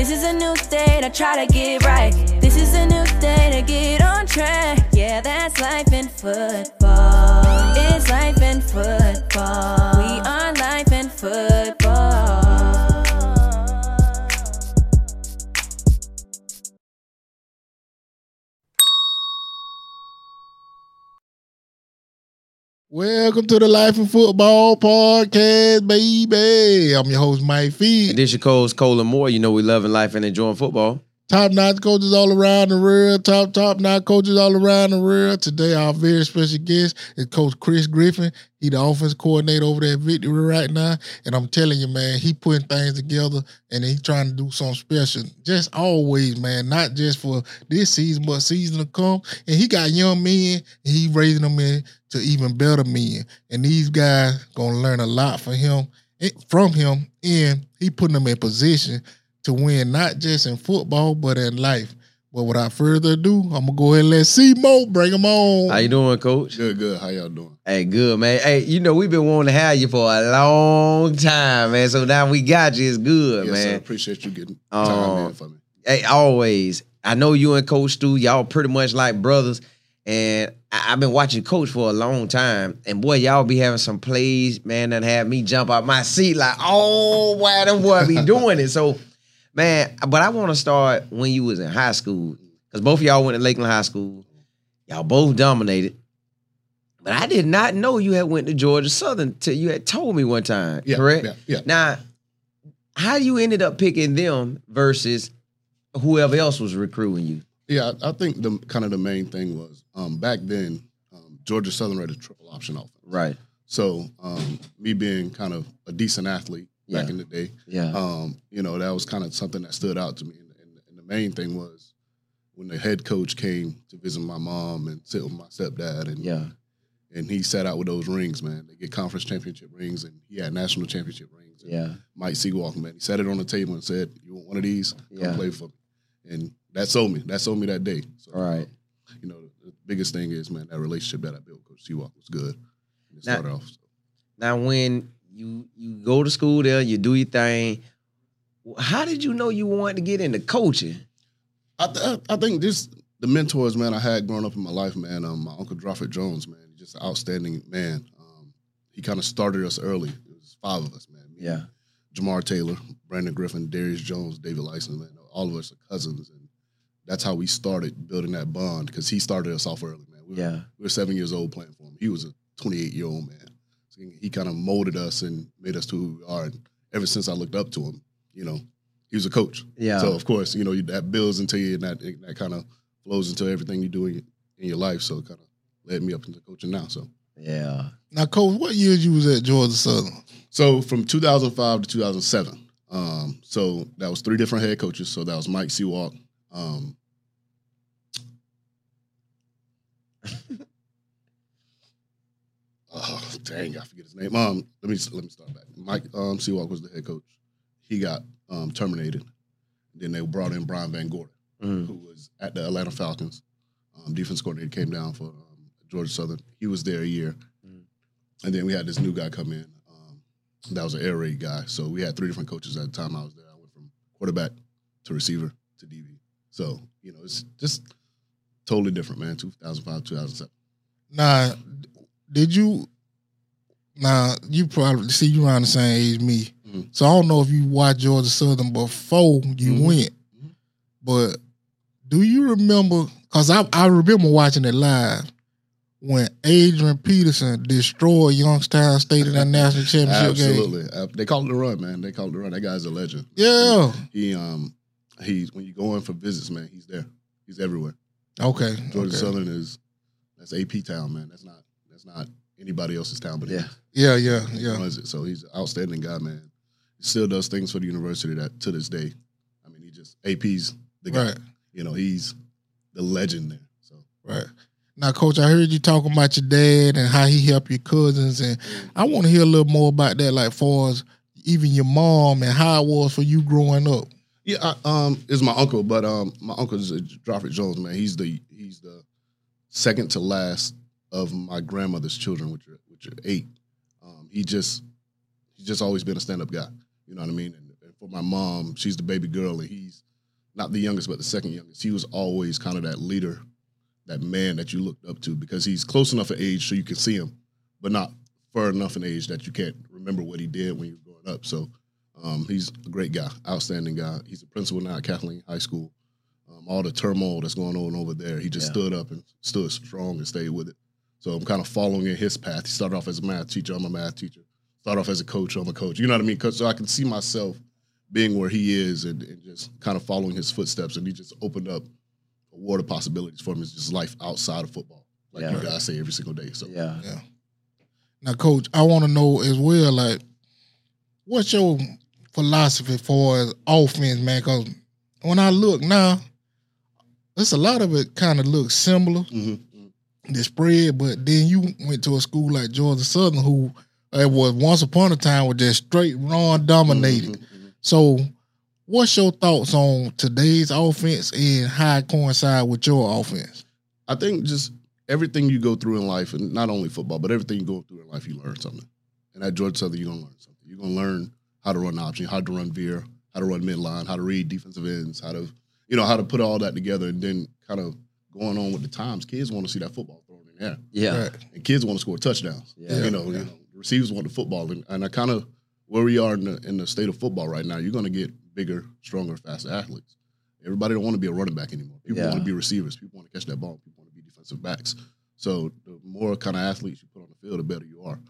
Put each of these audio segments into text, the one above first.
This is a new day to try to get right. This is a new day to get on track. Yeah, that's life in football. It's life in football. We are life in football. Welcome to the Life of Football podcast, baby. I'm your host, Mike Fee. And this your coach, Cole Moore. You know we loving life and enjoying football. Top notch coaches all around the world. Top, top notch coaches all around the world. Today, our very special guest is Coach Chris Griffin. He the offense coordinator over there at Victory right now. And I'm telling you, man, he putting things together and he trying to do something special. Just always, man, not just for this season, but season to come. And he got young men and he raising them in to even better men. And these guys gonna learn a lot from him, eh, from him, and he putting them in position to win not just in football but in life. But without further ado, I'm gonna go ahead and let C Mo bring him on. How you doing, Coach? Good, good. How y'all doing? Hey, good man. Hey, you know we've been wanting to have you for a long time, man. So now we got you. It's good, man. yes, I man. appreciate you getting Oh. time in for me. Hey, always. I know you and Coach Stu, y'all pretty much like brothers. And I- I've been watching Coach for a long time. And boy, y'all be having some plays, man, that have me jump out my seat like, oh, why them boy be doing it? So, man, but I want to start when you was in high school. Because both of y'all went to Lakeland High School. Y'all both dominated. But I did not know you had went to Georgia Southern till you had told me one time, Yeah, correct? yeah, yeah. Now, how you ended up picking them versus whoever else was recruiting you? Yeah, I think the kind of the main thing was um, back then um, Georgia Southern ran a triple option offense. Right. So um, me being kind of a decent athlete back Yeah. in the day, Yeah. um, you know, that was kind of something that stood out to me. And, and, and the main thing was when the head coach came to visit my mom and sit with my stepdad, and yeah. and he sat out with those rings, man. They get conference championship rings, and he had national championship rings. And Yeah. Mike Seawalker, man. He set it on the table and said, "You want one of these? Come Yeah. play for me." And that sold me. That sold me that day. So, All right. You know, the biggest thing is, man, that relationship that I built with Coach Seawalker was good. It Now- started off. So. Now, when you you go to school there, you do your thing. How did you know you wanted to get into coaching? I, th- I think this the mentors, man, I had growing up in my life, man. Um, my uncle Drawford Jones, man, just an outstanding man. Um, he kind of started us early. It was five of us, man. Me, Yeah. Jamar Taylor, Brandon Griffin, Darius Jones, David Lyson, man. All of us are cousins, and that's how we started building that bond because he started us off early, man. We were, Yeah. we were seven years old playing for him. He was a 28 year old man. So he, he kind of molded us and made us to who we are. And ever since I looked up to him, you know, he was a coach. Yeah. So of course, you know, that builds into you, and that that kind of flows into everything you do in, in your life. So it kind of led me up into coaching now. So. Yeah. now, Coach, what years you was at Georgia Southern? So from 2005 to 2007. Um, so that was three different head coaches. So that was Mike Sewak. Um, oh dang, I forget his name. Um, let me let me start back. Mike um, Sewak was the head coach. He got um, terminated. Then they brought in Brian VanGorder, Mhm. who was at the Atlanta Falcons. Um, defense coordinator came down for um, Georgia Southern. He was there a year, Mhm. and then we had this new guy come in. Um, that was an air raid guy. So we had three different coaches at the time I was there. I went from quarterback to receiver to DB. So you know, it's just totally different, man. 2005, 2007. Now, did you? Now you probably see you around the same age as me, Mhm. so I don't know if you watched Georgia Southern before you Mhm. went, but do you remember? Because I I remember watching it live when Adrian Peterson destroyed Youngstown State in that national championship game. Absolutely, Uh, they call it the run, man. They call it the run. That guy's a legend. Yeah. He um he's when you go in for visits, man. He's there. He's everywhere. Okay. Georgia okay. Southern is that's AP town, man. That's not that's not anybody else's town, but Yeah. his. Yeah, yeah, He yeah. runs it. So he's an outstanding guy, man. He still does things for the university that to this day. I mean, he just AP's the guy. Right. You know, he's the legend there. So Right. Now, Coach, I heard you talking about your dad and how he helped your cousins, and I want to hear a little more about that, like far as even your mom and how it was for you growing up. yeah, I, um, it's my uncle, but um, my uncle is Joffrey Jones, man. He's the he's the second to last of my grandmother's children, which are which are eight. Um, he just he's just always been a stand up guy. You know what I mean? And, and for my mom, she's the baby girl, and he's not the youngest, but the second youngest. He was always kind of that leader, that man that you looked up to because he's close enough in age so you can see him, but not far enough in age that you can't remember what he did when you were growing up. So um, he's a great guy, outstanding guy. He's a principal now at Kathleen High School. Um, all the turmoil that's going on over there, he just Yeah. stood up and stood strong and stayed with it. So I'm kind of following in his path. He started off as a math teacher. I'm a math teacher. Started off as a coach. I'm a coach. You know what I mean? 'Cause- so I can see myself being where he is and, and just kind of following his footsteps. And he just opened up a world of possibilities for him. It's just life outside of football, like Yeah. you guys say every single day. So Yeah. Now, Coach, I want to know as well, like, what's your philosophy for offense, man? Because when I look now, there's a lot of it kind of looks similar, Mhm. The spread, but then you went to a school like Georgia Southern, who uh, was once upon a time was just straight run dominated. Mhm, mhm. So, what's your thoughts on today's offense and how it coincide with your offense? I think just everything you go through in life, and not only football, but everything you go through in life, you learn something. And at Georgia Southern, you're gonna learn something. You're gonna learn how to run option, how to run veer, how to run midline, how to read defensive ends, how to, you know, how to put all that together, and then kind of going on with the times. Kids want to see that football thrown in there, Yeah. Right. and kids want to score touchdowns. Yeah. You know, you know, receivers want the football, and, and I kind of where we are in the in the state of football right now. You're gonna get bigger, stronger, faster athletes. Everybody don't want to be a running back anymore. People Yeah. want to be receivers. People want to catch that ball. People want to be defensive backs. So the more kind of athletes you put on the field, the better you are.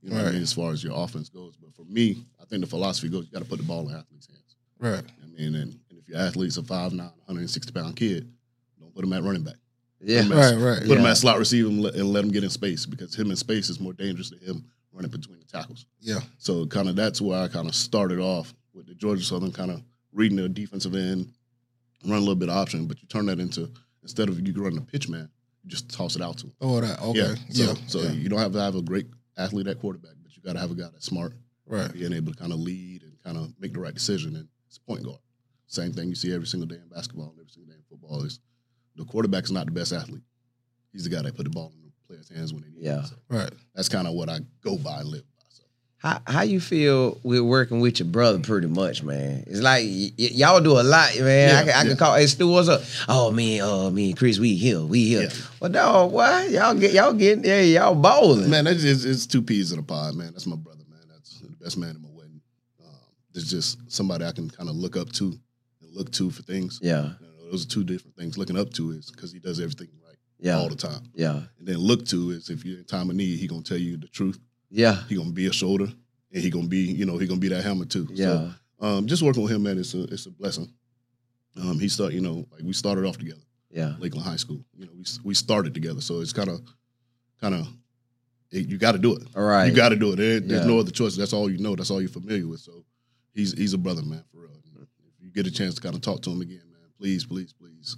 You know what I mean, as far as your offense goes. But for me, I think the philosophy goes: you got to put the ball in athletes' hands. Right. I mean, and, and if your athlete's a 5'9", 160 pound kid, don't put him at running back. Yeah. Put him Right, right. Put him at slot receiver and let, and let him get in space because him in space is more dangerous than him running between the tackles. Yeah. So kind of that's where I kind of started off with the Georgia Southern kind of reading the defensive end, run a little bit of option, but you turn that into instead of you running a pitch man, you just toss it out to him. Oh, that. Okay. Yeah. So, Yeah. so yeah. you don't have to have a great athlete at quarterback, but you got to have a guy that's smart, Right. being able to kind of lead and kind of make the right decision. And it's a point guard. Same thing you see every single day in basketball and every single day in football is the quarterback is not the best athlete. He's the guy that put the ball in the player's hands when they need Yeah. it. So Right. that's kind of what I go by and live by. So How how you feel with working with your brother pretty much, man? It's like y- y- y'all do a lot, man. I, Yeah, can, I yeah. can call hey Stu, what's up? Oh man, uh me and Chris, we here, we here. Yeah. Well no, what? Y'all get y'all getting yeah, y'all bowling. man, that's just, it's two peas in a pod, man. That's my brother, man. That's the best man in my wedding. Um, there's just somebody I can kind of look up to and look to for things. Yeah, You know, those are two different things. Looking up to is because he does everything right yeah, all the time. yeah, And then look to is if you're in time of need, he gonna tell you the truth. yeah, He gonna be a shoulder, and he gonna be, you know, he gonna be that hammer too. yeah, So, um, just working with him, man, it's a it's a blessing. Um, he start, you know, like we started off together, yeah, Lakeland High School. You know, we we started together, so it's kind of, kind of, you got to do it. All right. You got to do it. There- there's Yeah. no other choice. That's all you know. That's all you're familiar with. So he's he's a brother, man, for real. If you get a chance to kind of talk to him again, please, please, please,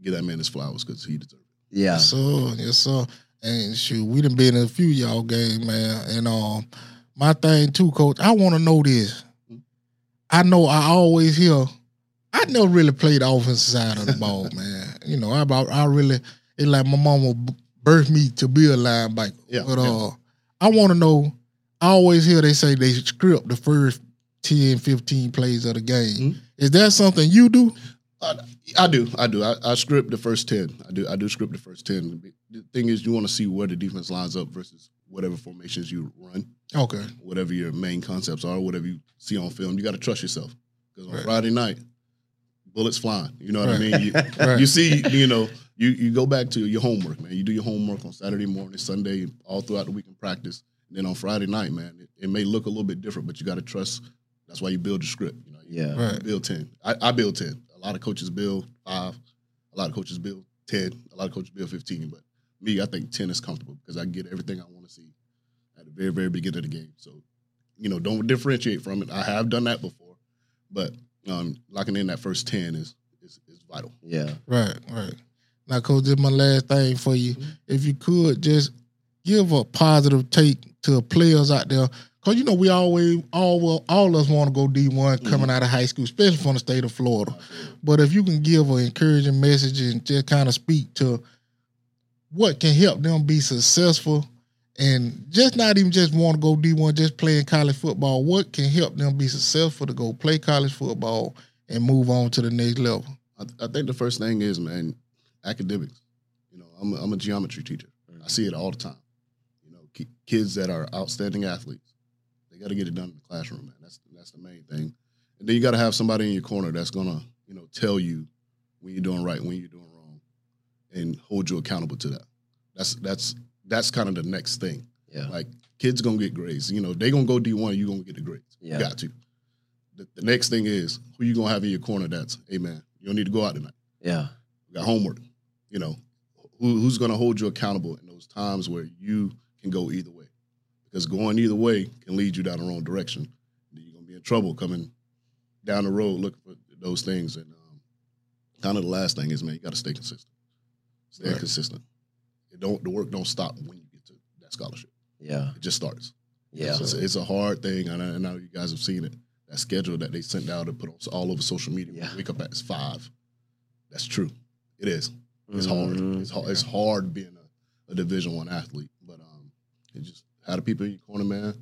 give that man his flowers because he deserves it. yeah, Yes, sir. Yes, sir. And shoot, we done been in a few y'all games, man. And um, my thing too, coach, I want to know this. I know I always hear. I never really played the offensive side of the ball, man. You know, I about I really it's like my mama b- birthed me to be a linebacker. Yeah, But yeah. uh, I want to know. I always hear they say they script the first 10, 15 plays of the game. Mhm. Is that something you do? I do, I do. I, I script the first ten. I do, I do script the first ten. The thing is, you want to see where the defense lines up versus whatever formations you run, Okay. whatever your main concepts are, whatever you see on film. You got to trust yourself because on Right. Friday night, bullets flying. You know what I mean? You, Right. you see, you know, you you go back to your homework, man. You do your homework on Saturday morning, Sunday, all throughout the week in practice. And then on Friday night, man, it, it may look a little bit different, but you got to trust. That's why you build your script. You know, you yeah, Right. build ten. I, I build ten. A lot of coaches build five. A lot of coaches build ten. A lot of coaches build fifteen. But me, I think ten is comfortable because I get everything I want to see at the very, very beginning of the game. So, you know, don't differentiate from it. I have done that before, but um, locking in that first ten is is, is vital. Yeah. Right, right. Now, coach, this is my last thing for you. If you could just give a positive take to the players out there, because you know we always all all of us want to go D one mm-hmm. coming out of high school, especially from the state of Florida. But if you can give an encouraging message and just kind of speak to what can help them be successful and just not even just want to go D1, just playing college football, what can help them be successful to go play college football and move on to the next level? I, I think the first thing is, man, academics. You know, I'm a, I'm a geometry teacher. I mm-hmm. see it all the time. You know, ki- kids that are outstanding athletes, they got to get it done in the classroom, man. That's that's the main thing. And then you got to have somebody in your corner that's gonna, you know, tell you when you're doing right, when you're doing wrong, and hold you accountable to that. That's that's that's kind of the next thing. Yeah. Like kids gonna get grades. You know, they gonna go D one, you gonna get the grades. Yeah. You got to. The, the next thing is who you gonna have in your corner. That's, hey man, you don't need to go out tonight. Yeah. You got homework. You know, who, who's gonna hold you accountable in those times where you can go either way? Because going either way can lead you down the wrong direction. You're gonna be in trouble coming down the road looking for those things. And um, kind of the last thing is, man, you got to stay consistent. Stay Right. consistent. It don't the work don't stop when you get to that scholarship. Yeah. It just starts. Yeah. It's, it's a hard thing, and I, I know you guys have seen it. That schedule that they sent out and put on all over social media. Yeah. Wake up at five. That's true. It is. It's hard. Mhm. It's hard. It's hard being a, a Division One athlete, but um, it just have the people in your corner, man.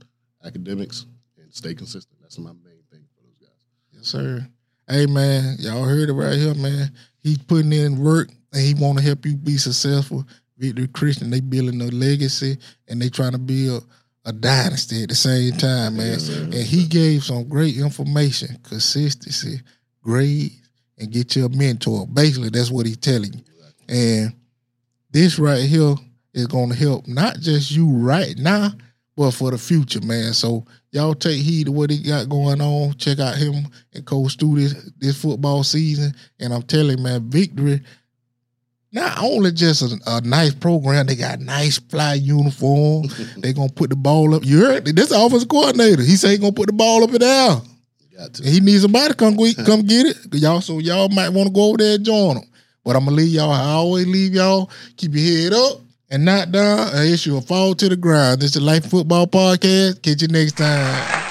Academics and stay consistent. That's my main thing for those guys. Yes, sir. Hey man, y'all heard it right here, man. He's putting in work and he want to help you be successful. Victory Christian, they building a legacy and they trying to build a dynasty at the same time, man. Yes, and he gave some great information, consistency, grades, and get you a mentor. Basically, that's what he's telling you. And this right here is going to help not just you right now, but for the future, man. So y'all take heed to what he got going on. Check out him and Coach Stu this, this football season. And I'm telling you, man, victory. Not only just a, a nice program, they got nice fly uniform. they gonna put the ball up. You heard this offensive coordinator. He say he gonna put the ball up and down. Got to. He needs somebody to come get, come get it. Y'all, so y'all might want to go over there and join him. But I'm gonna leave y'all. I always leave y'all. Keep your head up and not down. An uh, issue will fall to the ground. This is the Life Football Podcast. Catch you next time.